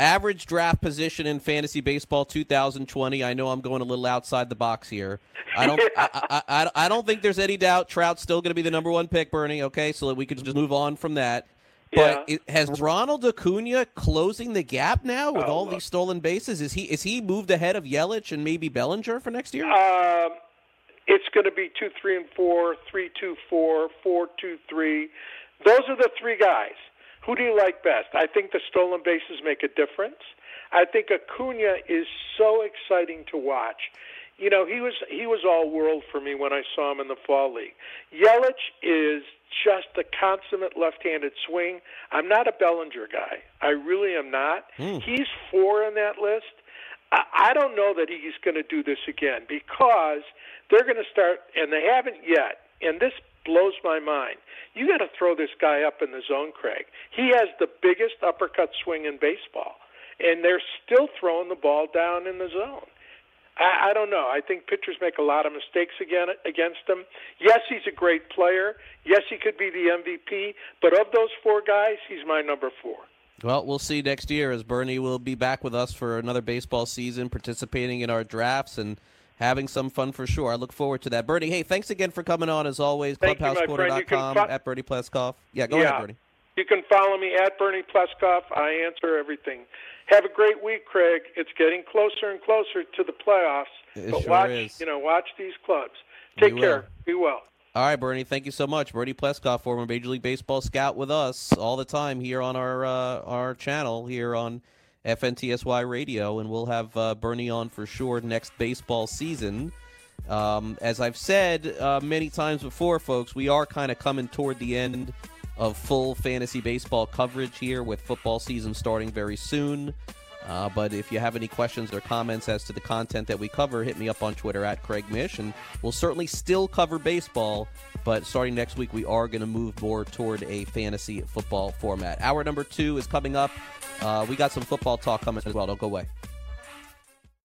E: Average draft position in fantasy baseball 2020. I know I'm going a little outside the box here. I don't. I, I, I, I don't think there's any doubt Trout's still going to be the number one pick, Bernie. Okay, so that we could just move on from that. But it, has Ronald Acuna closing the gap now with all these stolen bases? Is he is he moved ahead of Yelich and maybe Bellinger for next year?
Q: Um, it's going to be two, three, and four, three, two, four, four, two, three. Those are the three guys. Who do you like best? I think the stolen bases make a difference. I think Acuna is so exciting to watch. You know, he was he was all world for me when I saw him in the fall league. Yelich is just a consummate left-handed swing. I'm not a Bellinger guy. I really am not. Hmm. He's four in that list. I I don't know that he's going to do this again because they're going to start, and they haven't yet. And this blows my mind. You got to throw this guy up in the zone, Craig. He has the biggest uppercut swing in baseball, and they're still throwing the ball down in the zone. I, I don't know. I think pitchers make a lot of mistakes again against him. Yes, he's a great player. Yes, he could be the MVP. But of those four guys, he's my number four.
E: Well, we'll see next year as Bernie will be back with us for another baseball season, participating in our drafts and having some fun for sure. I look forward to that. Bernie, hey, thanks again for coming on as always.
Q: Thank you, my friend. You can
E: ClubhouseCorner.com
Q: fi-
E: at Bernie Pleskoff. Yeah, go
Q: yeah.
E: ahead, Bernie.
Q: You can follow me at Bernie Pleskoff. I answer everything. Have a great week, Craig. It's getting closer and closer to the playoffs.
E: It
Q: but
E: sure
Q: watch,
E: is.
Q: you know, watch these clubs. Take
E: We
Q: care.
E: will.
Q: Be well.
E: All right, Bernie. Thank you so much, Bernie Pleskoff, former Major League Baseball scout, with us all the time here on our uh, our channel here on FNTSY Radio, and we'll have uh, Bernie on for sure next baseball season. Um, as I've said uh, many times before, folks, we are kind of coming toward the end of full fantasy baseball coverage here, with football season starting very soon. Uh, but if you have any questions or comments as to the content that we cover, hit me up on Twitter at Craig Mish, and we'll certainly still cover baseball. But starting next week, we are going to move more toward a fantasy football format. Hour number two is coming up. Uh, we got some football talk coming as well. Don't go away.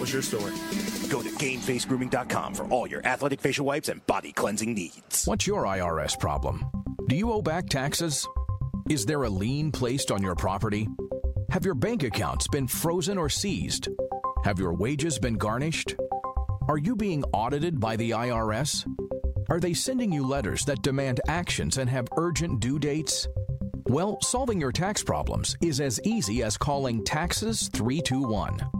R: What's your story?
B: Go to GameFaceGrooming.com for all your athletic facial wipes and body cleansing needs.
S: What's your IRS problem? Do you owe back taxes? Is there a lien placed on your property? Have your bank accounts been frozen or seized? Have your wages been garnished? Are you being audited by the IRS? Are they sending you letters that demand actions and have urgent due dates? Well, solving your tax problems is as easy as calling Taxes 321.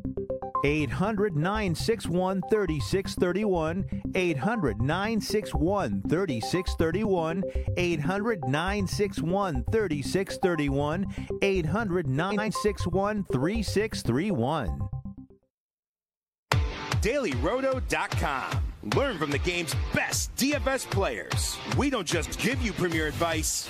T: 800 961 3631. 800 961 3631. 800 961 3631. 800 961 3631.
B: DailyRoto.com. Learn from the game's best DFS players. We don't just give you premier advice,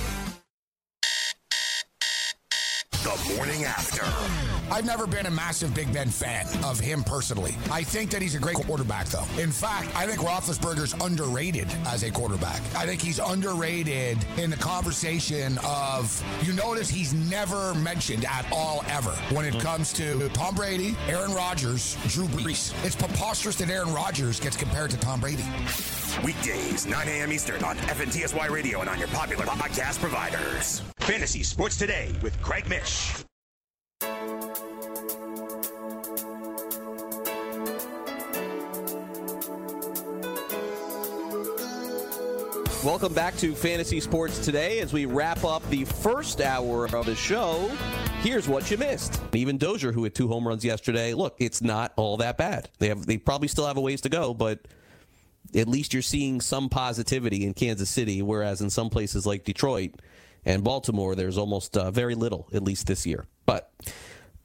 U: The morning after. I've never been a massive Big Ben fan of him personally. I think that he's a great quarterback, though. In fact, I think Roethlisberger's underrated as a quarterback. I think he's underrated in the conversation of, you notice he's never mentioned at all ever when it hmm. comes to Tom Brady, Aaron Rodgers, Drew Brees. It's preposterous that Aaron Rodgers gets compared to Tom Brady.
B: Weekdays, 9 a.m. Eastern on FNTSY Radio and on your popular podcast providers. Fantasy Sports Today with Craig Mish.
E: Welcome back to Fantasy Sports Today as we wrap up the first hour of the show. Here's what you missed. Even Dozier, who had two home runs yesterday, look, it's not all that bad. They have they probably still have a ways to go, but at least you're seeing some positivity in Kansas City, whereas in some places like Detroit and Baltimore, there's almost uh, very little, at least this year. But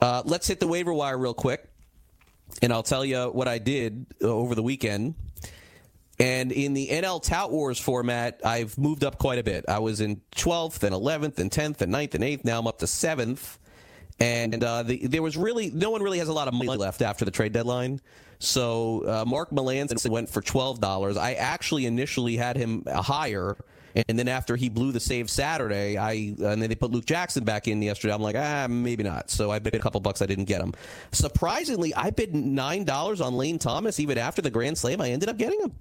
E: uh, let's hit the waiver wire real quick, and I'll tell you what I did uh, over the weekend. And in the NL Tout Wars format, I've moved up quite a bit. I was in 12th and 11th and 10th and 9th and 8th. Now I'm up to 7th. And uh, the, there was really, no one really has a lot of money left after the trade deadline. So uh, Mark Melancon went for $12. I actually initially had him higher. And then after he blew the save Saturday, I and then they put Luke Jackson back in yesterday. I'm like, ah, maybe not. So I bid a couple bucks. I didn't get him. Surprisingly, I bid nine dollars on Lane Thomas even after the Grand Slam. I ended up getting him.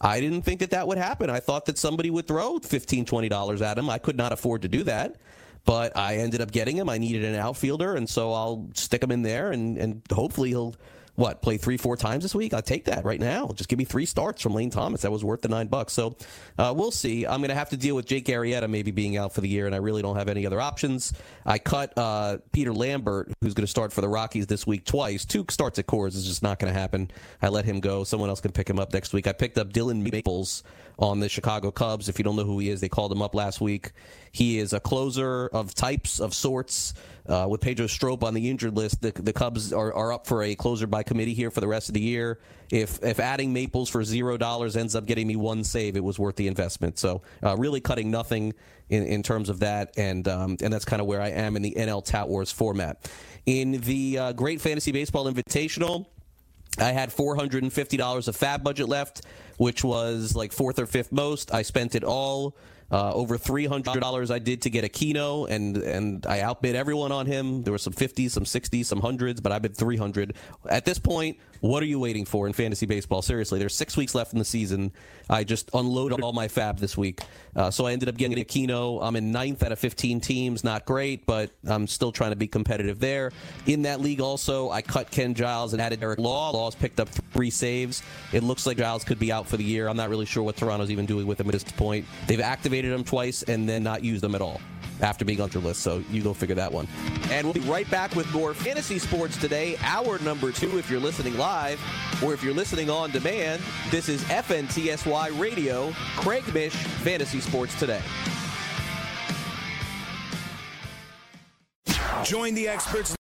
E: I didn't think that that would happen. I thought that somebody would throw $15, $20 at him. I could not afford to do that. but I ended up getting him. I needed an outfielder, and so I'll stick him in there, and, and hopefully he'll what play three four times this week? I'll take that right now. Just give me three starts from lane thomas. That was worth the nine bucks. So uh, we'll see. I'm going to have to deal with jake arrieta maybe being out for the year and i really don't have any other options. I cut uh, peter lambert who's going to start for the rockies this week twice. Two starts at Coors is just not going to happen. I let him go. Someone else can pick him up next week. I picked up Dillon Maples on the chicago cubs if you don't know who he is they called him up last week he is a closer of types of sorts uh, with Pedro Strop on the injured list, the, the Cubs are, are up for a closer by committee here for the rest of the year. If if adding Maples for zero dollars ends up getting me one save, it was worth the investment. So uh, really cutting nothing in, in terms of that, and um, and that's kind of where I am in the NL Tout Wars format. In the uh, Great Fantasy Baseball Invitational. I had $450 of fab budget left, which was like fourth or fifth most. I spent it all. Uh, over three hundred dollars I did to get Aquino, and and I outbid everyone on him. There were some fifties, some sixties, some hundreds, but I bid three hundred. At this point, what are you waiting for in fantasy baseball? Seriously, there's six weeks left in the season. I just unloaded all my fab this week, uh, so I ended up getting Aquino. I'm in ninth out of 15 teams. Not great, but I'm still trying to be competitive there. In that league, also, I cut Ken Giles and added Derek Law. Law's picked up three saves. It looks like Giles could be out for the year. I'm not really sure what Toronto's even doing with him at this point. They've activated him twice and then not used him at all after being on your list. So you go figure that one. And we'll be right back with more fantasy sports today. Hour number two, if you're listening live or if you're listening on demand. This is FNTSY Radio, Craig Mish, Fantasy Sports Today.
B: Join the experts